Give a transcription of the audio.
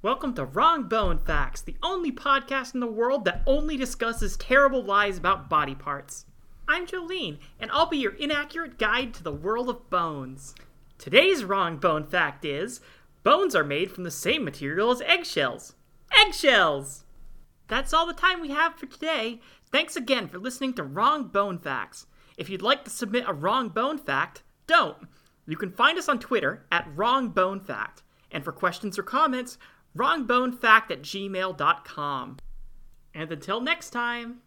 Welcome to Wrong Bone Facts, the only podcast in the world that only discusses terrible lies about body parts. I'm Jolene, and I'll be your inaccurate guide to the world of bones. Today's wrong bone fact is bones are made from the same material as eggshells. Eggshells! That's all the time we have for today. Thanks again for listening to Wrong Bone Facts. If you'd like to submit a wrong bone fact, don't. You can find us on Twitter at Wrong Bone Fact. And for questions or comments, wrongbonefact at gmail.com. And until next time.